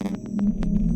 Thank you.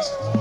Gracias.